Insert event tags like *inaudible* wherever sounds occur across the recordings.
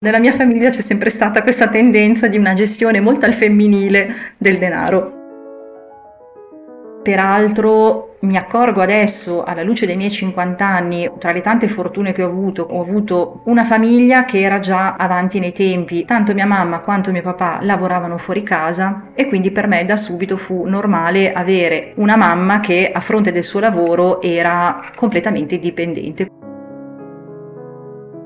Nella mia famiglia c'è sempre stata questa tendenza di una gestione molto al femminile del denaro. Peraltro mi accorgo adesso, alla luce dei miei 50 anni, tra le tante fortune che ho avuto, ho avuto una famiglia che era già avanti nei tempi. Tanto mia mamma quanto mio papà lavoravano fuori casa e quindi per me da subito fu normale avere una mamma che a fronte del suo lavoro era completamente indipendente.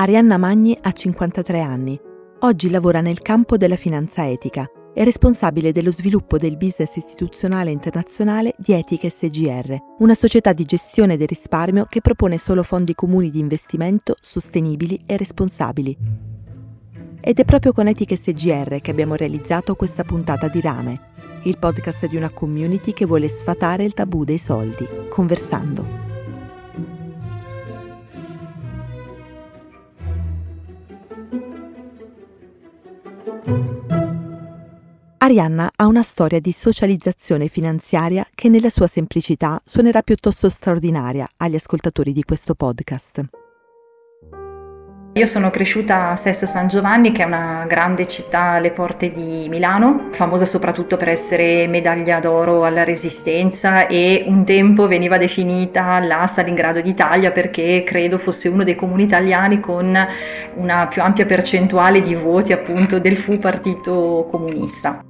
Arianna Magni ha 53 anni. Oggi lavora nel campo della finanza etica è responsabile dello sviluppo del business istituzionale internazionale di Etica SGR, una società di gestione del risparmio che propone solo fondi comuni di investimento sostenibili e responsabili. Ed è proprio con Etica SGR che abbiamo realizzato questa puntata di Rame, il podcast di una community che vuole sfatare il tabù dei soldi, conversando. Arianna ha una storia di socializzazione finanziaria che nella sua semplicità suonerà piuttosto straordinaria agli ascoltatori di questo podcast. Io sono cresciuta a Sesto San Giovanni, che è una grande città alle porte di Milano, famosa soprattutto per essere medaglia d'oro alla Resistenza e un tempo veniva definita la Stalingrado d'Italia perché credo fosse uno dei comuni italiani con una più ampia percentuale di voti appunto del fu partito comunista.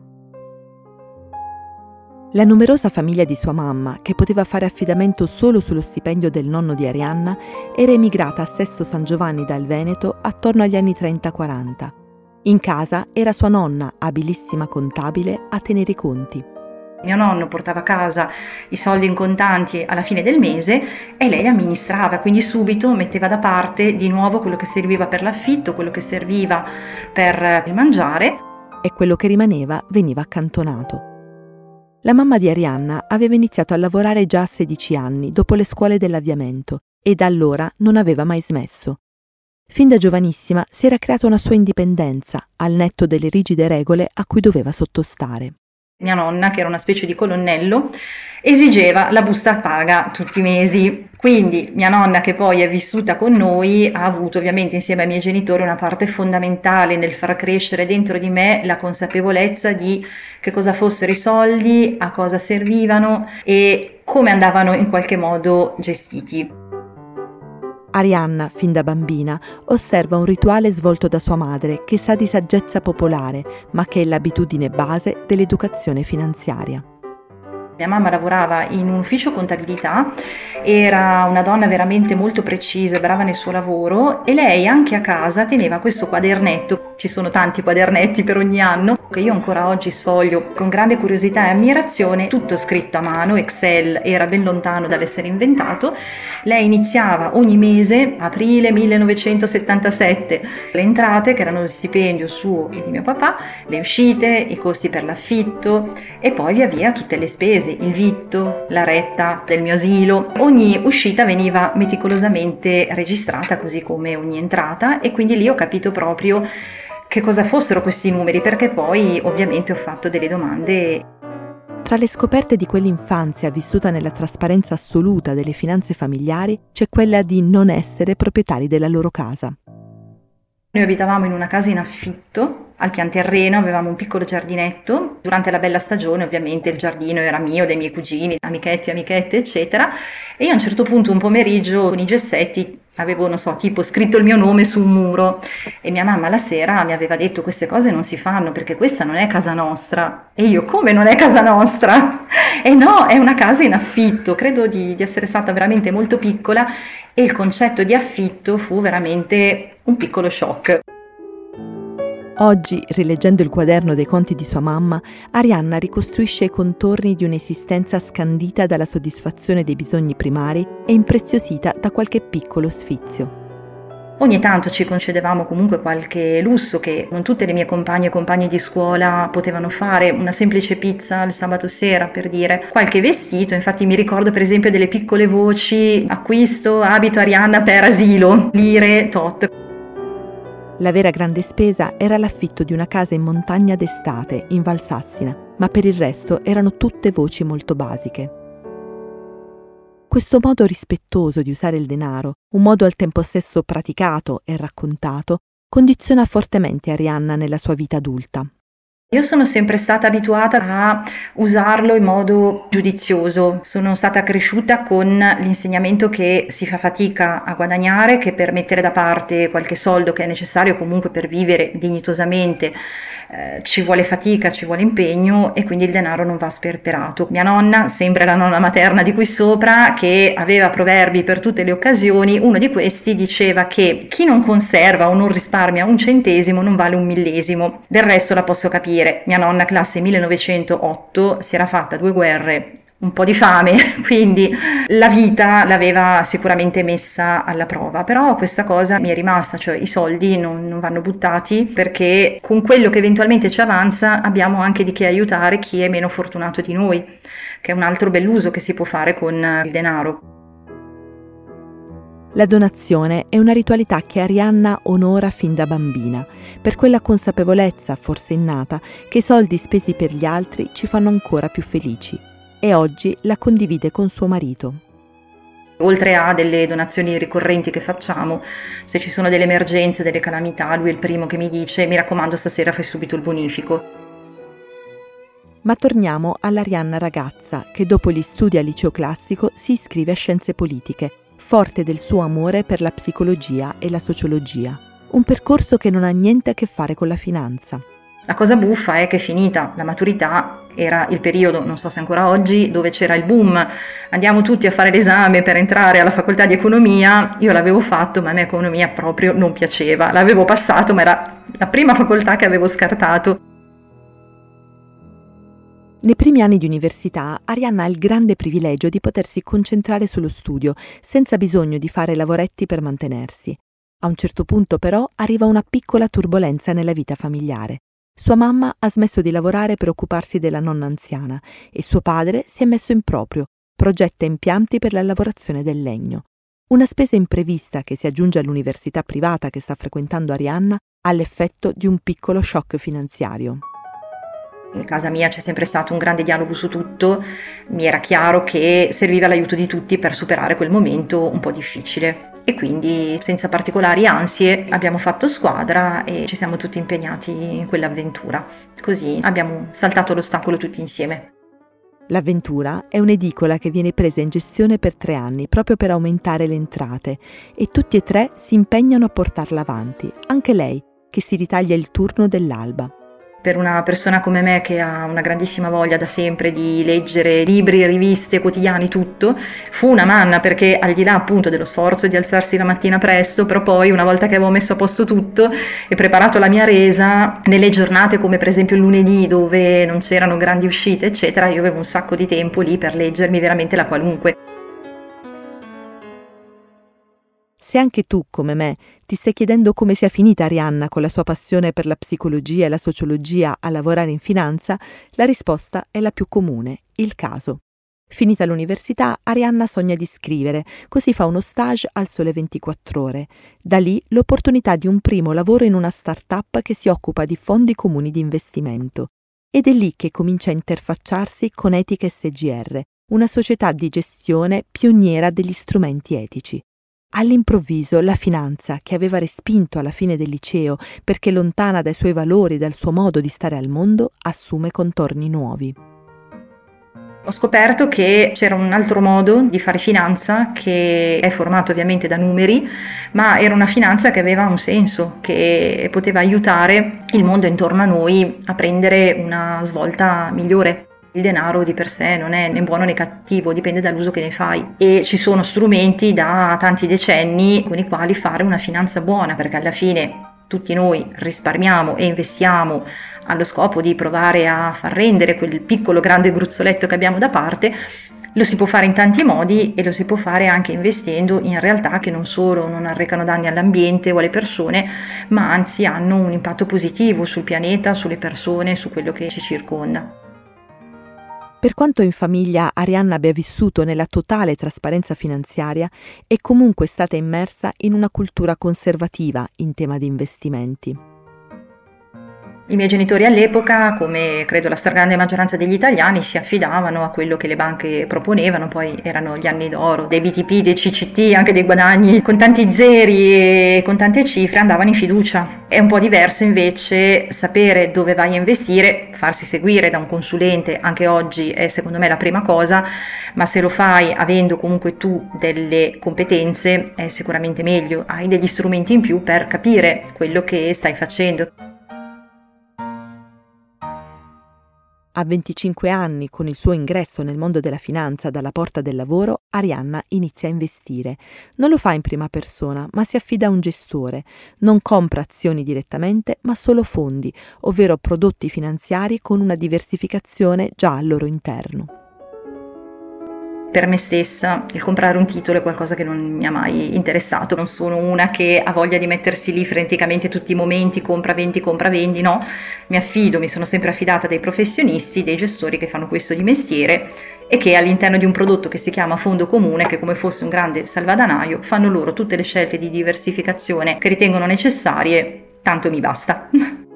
La numerosa famiglia di sua mamma, che poteva fare affidamento solo sullo stipendio del nonno di Arianna, era emigrata a Sesto San Giovanni dal Veneto attorno agli anni 30-40. In casa era sua nonna, abilissima contabile, a tenere i conti. Mio nonno portava a casa i soldi in contanti alla fine del mese e lei amministrava, quindi subito metteva da parte di nuovo quello che serviva per l'affitto, quello che serviva per il mangiare. E quello che rimaneva veniva accantonato. La mamma di Arianna aveva iniziato a lavorare già a 16 anni, dopo le scuole dell'avviamento, e da allora non aveva mai smesso. Fin da giovanissima si era creata una sua indipendenza, al netto delle rigide regole a cui doveva sottostare. Mia nonna, che era una specie di colonnello, esigeva la busta paga tutti i mesi. Quindi mia nonna, che poi è vissuta con noi, ha avuto ovviamente insieme ai miei genitori una parte fondamentale nel far crescere dentro di me la consapevolezza di che cosa fossero i soldi, a cosa servivano e come andavano in qualche modo gestiti. Arianna, fin da bambina, osserva un rituale svolto da sua madre che sa di saggezza popolare, ma che è l'abitudine base dell'educazione finanziaria. Mia mamma lavorava in un ufficio contabilità, era una donna veramente molto precisa, brava nel suo lavoro e lei anche a casa teneva questo quadernetto, ci sono tanti quadernetti per ogni anno, che io ancora oggi sfoglio con grande curiosità e ammirazione, tutto scritto a mano, Excel era ben lontano dall'essere inventato. Lei iniziava ogni mese, aprile 1977, le entrate che erano lo stipendio suo e di mio papà, le uscite, i costi per l'affitto e poi via via tutte le spese il vitto, la retta del mio asilo. Ogni uscita veniva meticolosamente registrata così come ogni entrata e quindi lì ho capito proprio che cosa fossero questi numeri perché poi ovviamente ho fatto delle domande tra le scoperte di quell'infanzia vissuta nella trasparenza assoluta delle finanze familiari c'è quella di non essere proprietari della loro casa. Noi abitavamo in una casa in affitto al pian terreno avevamo un piccolo giardinetto. Durante la bella stagione, ovviamente, il giardino era mio, dei miei cugini, amichetti, amichette, eccetera. E io a un certo punto, un pomeriggio, con i gessetti, avevo, non so, tipo scritto il mio nome su un muro. E mia mamma la sera mi aveva detto: Queste cose non si fanno perché questa non è casa nostra. E io, come non è casa nostra? *laughs* E no, è una casa in affitto. Credo di, di essere stata veramente molto piccola e il concetto di affitto fu veramente un piccolo shock. Oggi, rileggendo il quaderno dei conti di sua mamma, Arianna ricostruisce i contorni di un'esistenza scandita dalla soddisfazione dei bisogni primari e impreziosita da qualche piccolo sfizio. Ogni tanto ci concedevamo comunque qualche lusso che non tutte le mie compagne e compagni di scuola potevano fare, una semplice pizza il sabato sera per dire, qualche vestito, infatti mi ricordo per esempio delle piccole voci, acquisto abito Arianna per asilo, lire, tot. La vera grande spesa era l'affitto di una casa in montagna d'estate, in Valsassina, ma per il resto erano tutte voci molto basiche. Questo modo rispettoso di usare il denaro, un modo al tempo stesso praticato e raccontato, condiziona fortemente Arianna nella sua vita adulta. Io sono sempre stata abituata a usarlo in modo giudizioso, sono stata cresciuta con l'insegnamento che si fa fatica a guadagnare, che per mettere da parte qualche soldo che è necessario comunque per vivere dignitosamente eh, ci vuole fatica, ci vuole impegno e quindi il denaro non va sperperato. Mia nonna, sempre la nonna materna di qui sopra, che aveva proverbi per tutte le occasioni, uno di questi diceva che chi non conserva o non risparmia un centesimo non vale un millesimo. Del resto la posso capire. Mia nonna, classe 1908, si era fatta due guerre un po' di fame, *laughs* quindi la vita l'aveva sicuramente messa alla prova, però questa cosa mi è rimasta, cioè i soldi non, non, vanno buttati perché con quello che eventualmente ci avanza abbiamo anche di che aiutare chi è meno fortunato di noi, che è un altro bell'uso che si può fare con il denaro. La donazione è una ritualità che Arianna onora fin da bambina, per quella consapevolezza, forse innata, che i soldi spesi per gli altri ci fanno ancora più felici e oggi la condivide con suo marito. Oltre a delle donazioni ricorrenti che facciamo, se ci sono delle emergenze, delle calamità, lui è il primo che mi dice mi raccomando stasera fai subito il bonifico. Ma torniamo all'Arianna ragazza che dopo gli studi al liceo classico si iscrive a scienze politiche, forte del suo amore per la psicologia e la sociologia, un percorso che non ha niente a che fare con la finanza. La cosa buffa è che finita la maturità era il periodo, non so se ancora oggi, dove c'era il boom, andiamo tutti a fare l'esame per entrare alla facoltà di economia, io l'avevo fatto ma a me economia proprio non piaceva, l'avevo passato ma era la prima facoltà che avevo scartato. Nei primi anni di università Arianna ha il grande privilegio di potersi concentrare sullo studio senza bisogno di fare lavoretti per mantenersi. A un certo punto però arriva una piccola turbolenza nella vita familiare. Sua mamma ha smesso di lavorare per occuparsi della nonna anziana e suo padre si è messo in proprio, progetta impianti per la lavorazione del legno. Una spesa imprevista che si aggiunge all'università privata che sta frequentando Arianna ha l'effetto di un piccolo shock finanziario. In casa mia c'è sempre stato un grande dialogo su tutto, mi era chiaro che serviva l'aiuto di tutti per superare quel momento un po' difficile e quindi senza particolari ansie abbiamo fatto squadra e ci siamo tutti impegnati in quell'avventura. Così abbiamo saltato l'ostacolo tutti insieme. L'avventura è un'edicola che viene presa in gestione per tre anni proprio per aumentare le entrate e tutti e tre si impegnano a portarla avanti, anche lei che si ritaglia il turno dell'alba per una persona come me che ha una grandissima voglia da sempre di leggere libri, riviste, quotidiani, tutto, fu una manna perché al di là appunto dello sforzo di alzarsi la mattina presto, però poi una volta che avevo messo a posto tutto e preparato la mia resa, nelle giornate come per esempio il lunedì dove non c'erano grandi uscite, eccetera, io avevo un sacco di tempo lì per leggermi veramente la qualunque. Se anche tu, come me, ti stai chiedendo come sia finita Arianna con la sua passione per la psicologia e la sociologia a lavorare in finanza, la risposta è la più comune, il caso. Finita l'università, Arianna sogna di scrivere, così fa uno stage al sole 24 ore. Da lì l'opportunità di un primo lavoro in una start-up che si occupa di fondi comuni di investimento. Ed è lì che comincia a interfacciarsi con Etica SGR, una società di gestione pioniera degli strumenti etici. All'improvviso la finanza, che aveva respinto alla fine del liceo perché lontana dai suoi valori e dal suo modo di stare al mondo, assume contorni nuovi. Ho scoperto che c'era un altro modo di fare finanza che è formato ovviamente da numeri, ma era una finanza che aveva un senso, che poteva aiutare il mondo intorno a noi a prendere una svolta migliore. Il denaro di per sé non è né buono né cattivo, dipende dall'uso che ne fai e ci sono strumenti da tanti decenni con i quali fare una finanza buona perché alla fine tutti noi risparmiamo e investiamo allo scopo di provare a far rendere quel piccolo grande gruzzoletto che abbiamo da parte, lo si può fare in tanti modi e lo si può fare anche investendo in realtà che non solo non arrecano danni all'ambiente o alle persone, ma anzi hanno un impatto positivo sul pianeta, sulle persone, su quello che ci circonda. Per quanto in famiglia Arianna abbia vissuto nella totale trasparenza finanziaria, è comunque stata immersa in una cultura conservativa in tema di investimenti. I miei genitori all'epoca, come credo la stragrande maggioranza degli italiani, si affidavano a quello che le banche proponevano, poi erano gli anni d'oro, dei BTP, dei CCT, anche dei guadagni con tanti zeri e con tante cifre, andavano in fiducia. È un po' diverso invece sapere dove vai a investire, farsi seguire da un consulente, anche oggi è secondo me la prima cosa, ma se lo fai avendo comunque tu delle competenze è sicuramente meglio, hai degli strumenti in più per capire quello che stai facendo. A 25 anni, con il suo ingresso nel mondo della finanza dalla porta del lavoro, Arianna inizia a investire. Non lo fa in prima persona, ma si affida a un gestore. Non compra azioni direttamente, ma solo fondi, ovvero prodotti finanziari con una diversificazione già al loro interno per me stessa il comprare un titolo è qualcosa che non mi ha mai interessato, non sono una che ha voglia di mettersi lì freneticamente tutti i momenti, compra, vendi, compra, vendi, no, mi affido, mi sono sempre affidata dei professionisti, dei gestori che fanno questo di mestiere e che all'interno di un prodotto che si chiama fondo comune, che come fosse un grande salvadanaio, fanno loro tutte le scelte di diversificazione che ritengono necessarie, tanto mi basta. *laughs*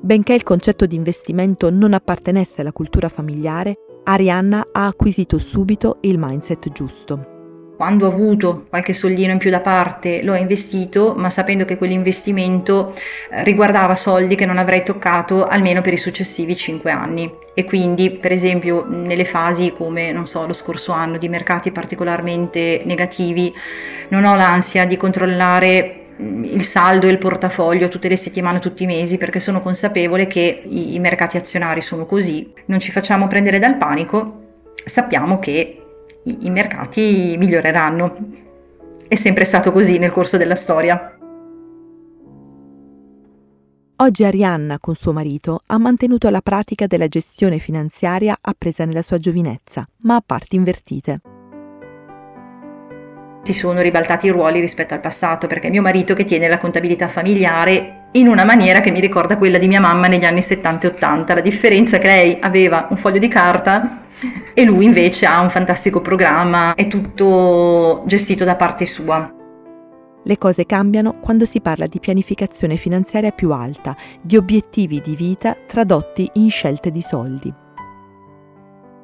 Benché il concetto di investimento non appartenesse alla cultura familiare, Arianna ha acquisito subito il mindset giusto. Quando ho avuto qualche soldino in più da parte l'ho investito, ma sapendo che quell'investimento eh, riguardava soldi che non avrei toccato almeno per i successivi 5 anni. E quindi, per esempio, nelle fasi come, non so, lo scorso anno di mercati particolarmente negativi, non ho l'ansia di controllare il saldo e il portafoglio tutte le settimane, tutti i mesi, perché sono consapevole che i, i mercati azionari sono così, non ci facciamo prendere dal panico, sappiamo che i, i mercati miglioreranno. È sempre stato così nel corso della storia. Oggi Arianna, con suo marito, ha mantenuto la pratica della gestione finanziaria appresa nella sua giovinezza, ma a parti invertite si sono ribaltati i ruoli rispetto al passato, perché mio marito che tiene la contabilità familiare in una maniera che mi ricorda quella di mia mamma negli anni 70 e 80. La differenza è che lei aveva un foglio di carta e lui invece ha un fantastico programma, è tutto gestito da parte sua. Le cose cambiano quando si parla di pianificazione finanziaria più alta, di obiettivi di vita tradotti in scelte di soldi.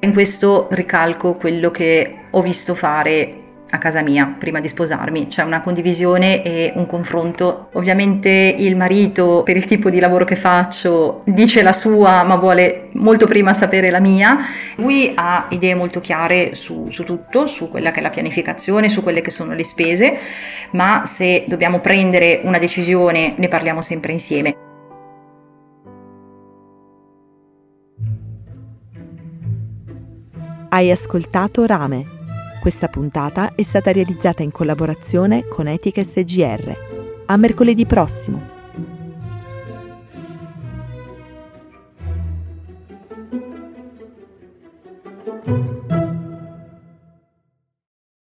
In questo ricalco quello che ho visto fare a casa mia prima di sposarmi, c'è una condivisione e un confronto. Ovviamente il marito, per il tipo di lavoro che faccio, dice la sua, ma vuole molto prima sapere la mia. Lui ha idee molto chiare su, su tutto, su quella che è la pianificazione, su quelle che sono le spese, ma se dobbiamo prendere una decisione ne parliamo sempre insieme. Hai ascoltato Rame questa puntata è stata realizzata in collaborazione con Etica SGR. A mercoledì prossimo!